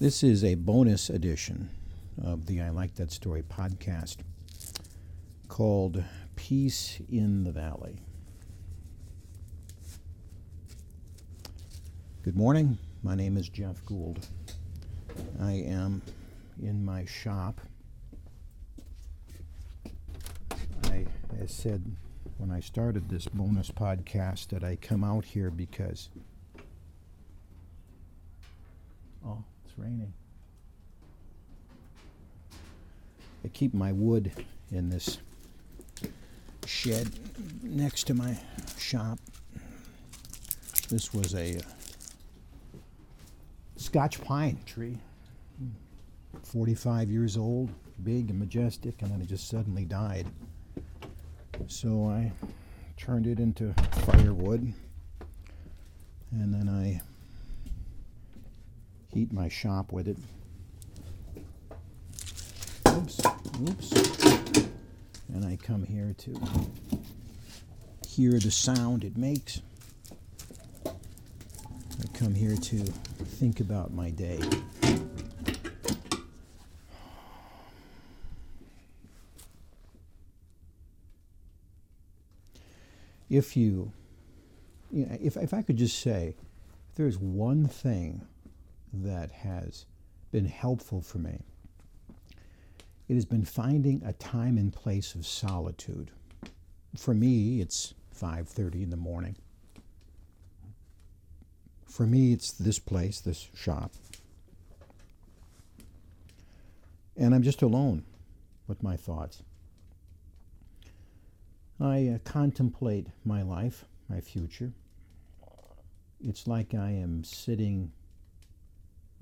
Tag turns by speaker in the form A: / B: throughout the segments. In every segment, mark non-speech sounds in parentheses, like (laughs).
A: This is a bonus edition of the I Like That Story podcast called Peace in the Valley. Good morning. My name is Jeff Gould. I am in my shop. I, as said when I started this bonus podcast, that I come out here because. Oh, it's raining. I keep my wood in this shed next to my shop. This was a uh, Scotch pine tree, 45 years old, big and majestic, and then it just suddenly died. So I turned it into firewood, and then I heat my shop with it. Oops, oops. And I come here to hear the sound it makes. I come here to think about my day. If you, you know, if, if I could just say, if there's one thing that has been helpful for me, it has been finding a time and place of solitude. For me, it's 5:30 in the morning. For me, it's this place, this shop. And I'm just alone with my thoughts. I uh, contemplate my life, my future. It's like I am sitting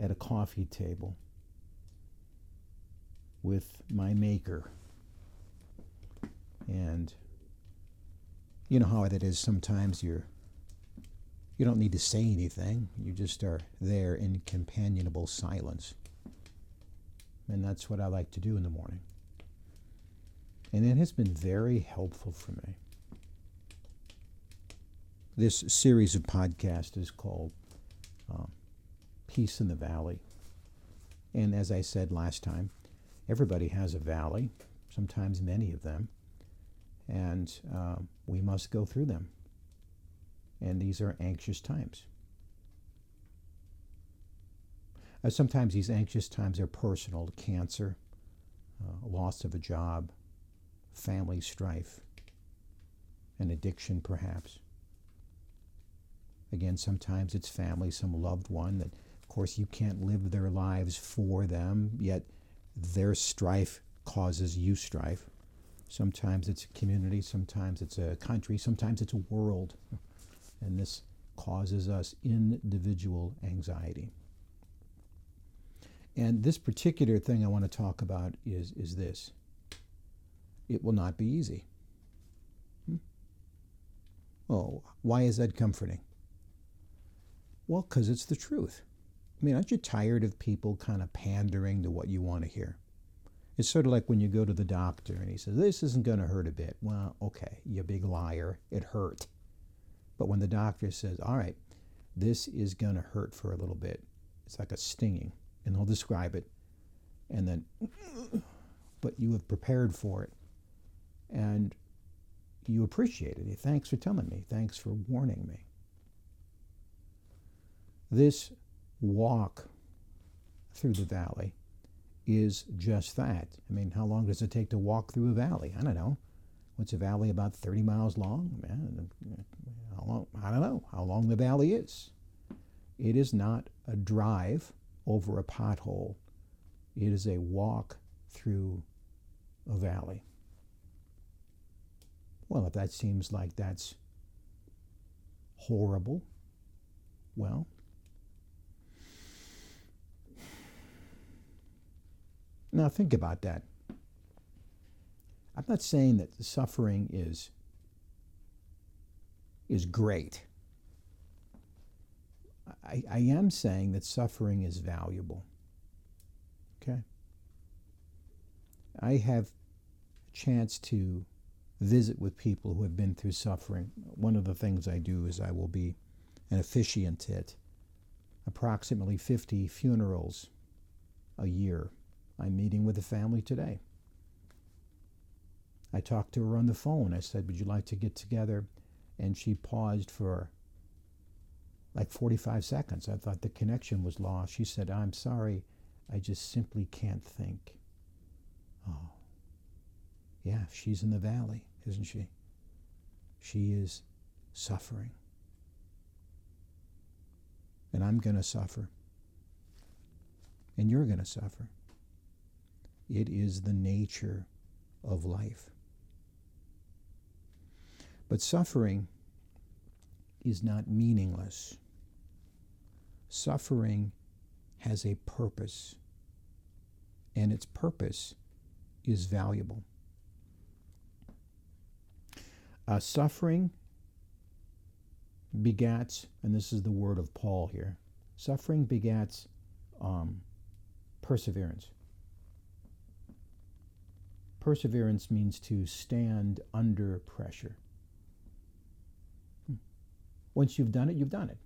A: at a coffee table with my maker. And you know how it is sometimes you're you don't need to say anything. You just are there in companionable silence. And that's what I like to do in the morning. And it has been very helpful for me. This series of podcasts is called um, Peace in the Valley. And as I said last time, everybody has a valley, sometimes many of them, and uh, we must go through them and these are anxious times. Uh, sometimes these anxious times are personal cancer, uh, loss of a job, family strife, an addiction perhaps. Again, sometimes it's family, some loved one that, of course, you can't live their lives for them, yet their strife causes you strife. Sometimes it's a community, sometimes it's a country, sometimes it's a world and this causes us individual anxiety. And this particular thing I want to talk about is, is this it will not be easy. Hmm? Oh, why is that comforting? Well, because it's the truth. I mean, aren't you tired of people kind of pandering to what you want to hear? It's sort of like when you go to the doctor and he says, This isn't going to hurt a bit. Well, okay, you big liar. It hurt. But when the doctor says, all right, this is going to hurt for a little bit, it's like a stinging, and they'll describe it, and then, but you have prepared for it, and you appreciate it. Thanks for telling me. Thanks for warning me. This walk through the valley is just that. I mean, how long does it take to walk through a valley? I don't know. What's a valley about 30 miles long? Man, long? I don't know how long the valley is. It is not a drive over a pothole. It is a walk through a valley. Well, if that seems like that's horrible, well, now think about that. I'm not saying that suffering is is great. I, I am saying that suffering is valuable. Okay? I have a chance to visit with people who have been through suffering. One of the things I do is I will be an officiant at approximately 50 funerals a year. I'm meeting with the family today. I talked to her on the phone. I said, Would you like to get together? And she paused for like 45 seconds. I thought the connection was lost. She said, I'm sorry. I just simply can't think. Oh, yeah, she's in the valley, isn't she? She is suffering. And I'm going to suffer. And you're going to suffer. It is the nature of life. But suffering is not meaningless. Suffering has a purpose, and its purpose is valuable. Uh, suffering begats, and this is the word of Paul here suffering begats um, perseverance. Perseverance means to stand under pressure. Hmm. Once you've done it, you've done it.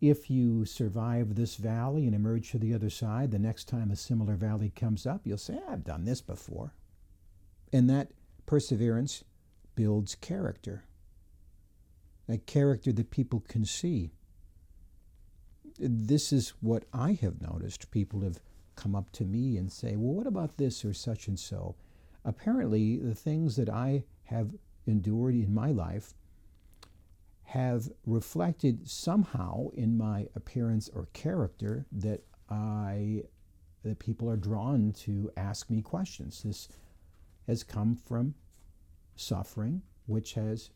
A: If you survive this valley and emerge to the other side, the next time a similar valley comes up, you'll say, I've done this before. And that perseverance builds character, a character that people can see. This is what I have noticed. People have come up to me and say, Well, what about this or such and so? Apparently, the things that I have endured in my life have reflected somehow in my appearance or character that I that people are drawn to ask me questions. This has come from suffering, which has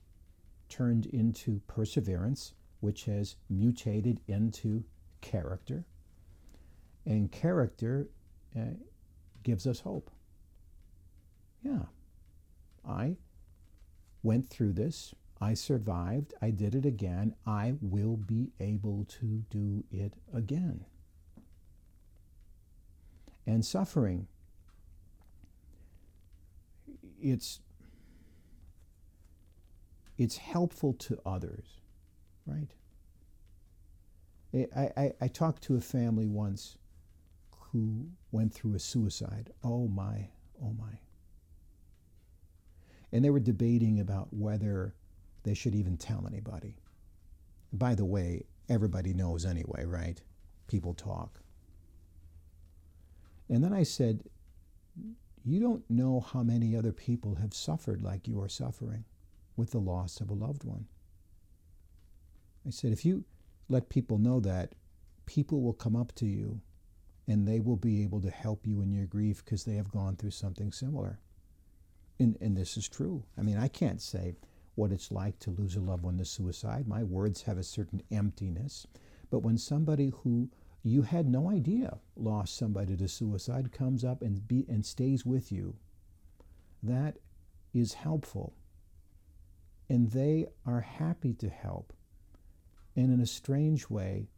A: turned into perseverance, which has mutated into character. And character uh, gives us hope. Yeah, I went through this. I survived. I did it again. I will be able to do it again. And suffering it's it's helpful to others, right? I, I, I talked to a family once who went through a suicide. Oh my, oh my. And they were debating about whether they should even tell anybody. By the way, everybody knows anyway, right? People talk. And then I said, you don't know how many other people have suffered like you are suffering with the loss of a loved one. I said, if you let people know that, people will come up to you and they will be able to help you in your grief because they have gone through something similar. And, and this is true. I mean, I can't say what it's like to lose a loved one to suicide. My words have a certain emptiness. But when somebody who you had no idea lost somebody to suicide comes up and be and stays with you that is helpful and they are happy to help and in a strange way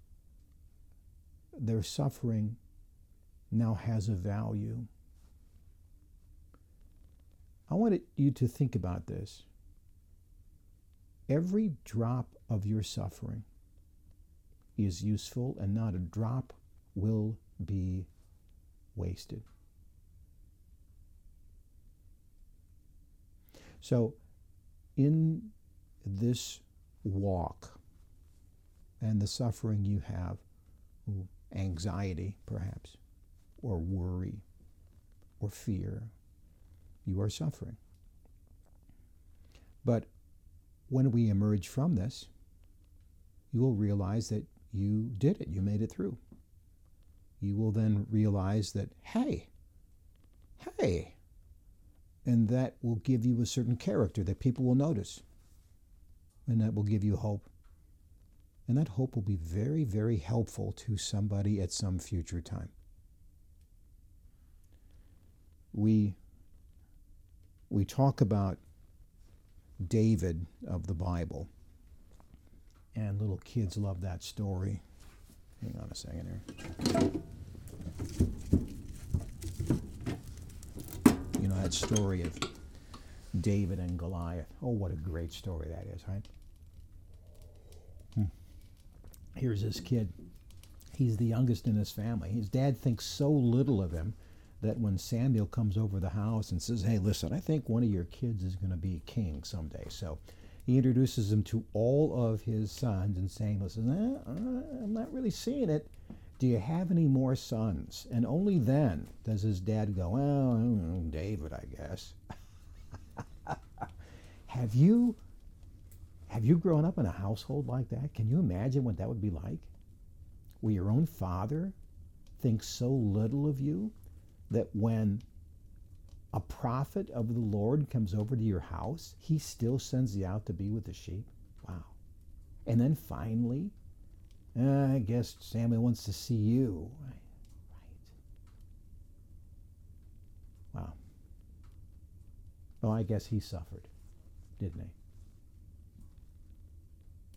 A: their suffering now has a value i want you to think about this every drop of your suffering is useful and not a drop will be wasted. So, in this walk and the suffering you have, anxiety perhaps, or worry, or fear, you are suffering. But when we emerge from this, you will realize that you did it, you made it through. You will then realize that, hey, hey, and that will give you a certain character that people will notice. And that will give you hope. And that hope will be very, very helpful to somebody at some future time. We, we talk about David of the Bible and little kids love that story. Hang on a second here. You know that story of David and Goliath. Oh, what a great story that is, right? Hmm. Here's this kid. He's the youngest in his family. His dad thinks so little of him that when Samuel comes over the house and says, Hey, listen, I think one of your kids is going to be king someday. So he introduces him to all of his sons and Samuel says, eh, uh, I'm not really seeing it. Do you have any more sons? And only then does his dad go, Well, David, I guess. (laughs) have you have you grown up in a household like that? Can you imagine what that would be like? Where your own father thinks so little of you that when a prophet of the Lord comes over to your house, he still sends you out to be with the sheep? Wow. And then finally, uh, I guess Samuel wants to see you. Right. Wow. Well, I guess he suffered, didn't he?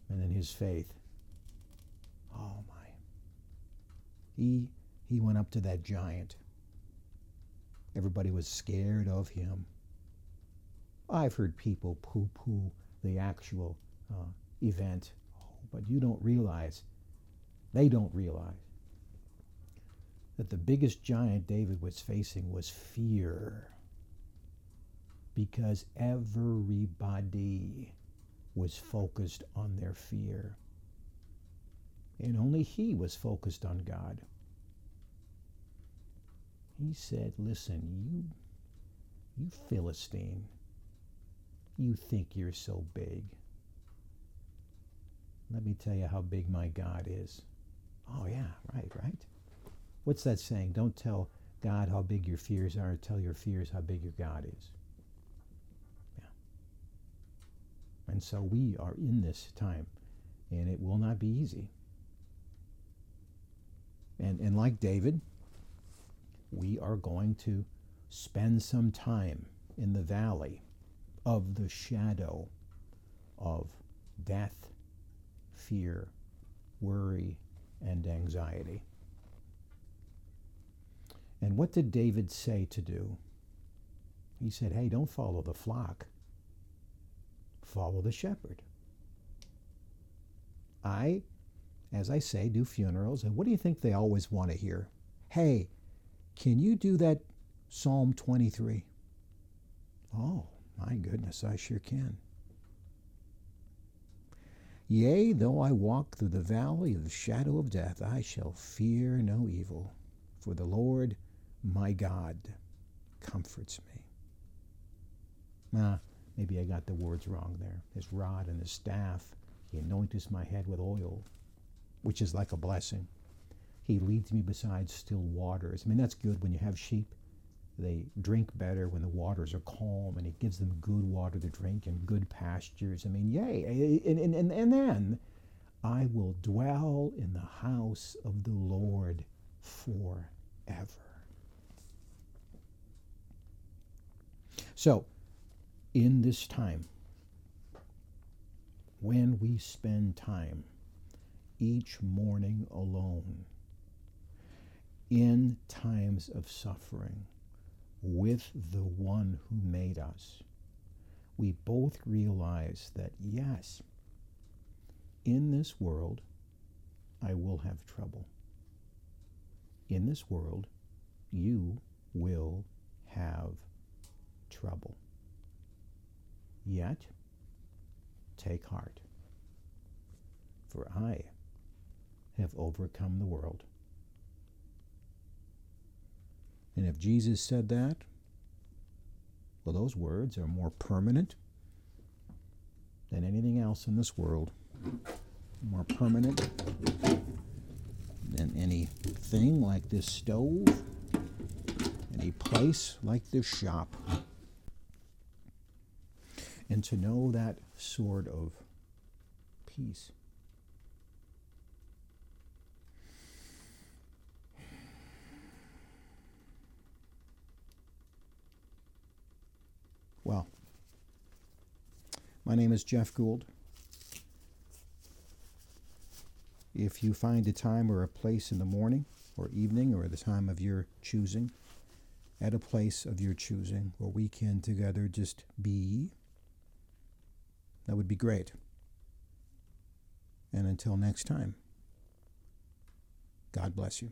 A: And then his faith. Oh my. He he went up to that giant. Everybody was scared of him. I've heard people poo-poo the actual uh, event, oh, but you don't realize they don't realize that the biggest giant David was facing was fear. Because everybody was focused on their fear. And only he was focused on God. He said, Listen, you, you Philistine, you think you're so big. Let me tell you how big my God is. Oh, yeah, right, right. What's that saying? Don't tell God how big your fears are, tell your fears how big your God is. Yeah. And so we are in this time, and it will not be easy. And, and like David, we are going to spend some time in the valley of the shadow of death, fear, worry, and anxiety. And what did David say to do? He said, Hey, don't follow the flock, follow the shepherd. I, as I say, do funerals, and what do you think they always want to hear? Hey, can you do that Psalm 23? Oh, my goodness, I sure can. Yea, though I walk through the valley of the shadow of death, I shall fear no evil, for the Lord my God comforts me. Ah, maybe I got the words wrong there. His rod and his staff, he anointeth my head with oil, which is like a blessing. He leads me beside still waters. I mean, that's good when you have sheep. They drink better when the waters are calm, and He gives them good water to drink and good pastures. I mean, yay. And, and, and, and then I will dwell in the house of the Lord forever. So, in this time, when we spend time each morning alone, in times of suffering with the one who made us, we both realize that yes, in this world, I will have trouble. In this world, you will have trouble. Yet, take heart, for I have overcome the world. And if Jesus said that, well, those words are more permanent than anything else in this world. More permanent than anything like this stove, any place like this shop. And to know that sort of peace. Well, my name is Jeff Gould. If you find a time or a place in the morning or evening or the time of your choosing, at a place of your choosing where we can together just be, that would be great. And until next time, God bless you.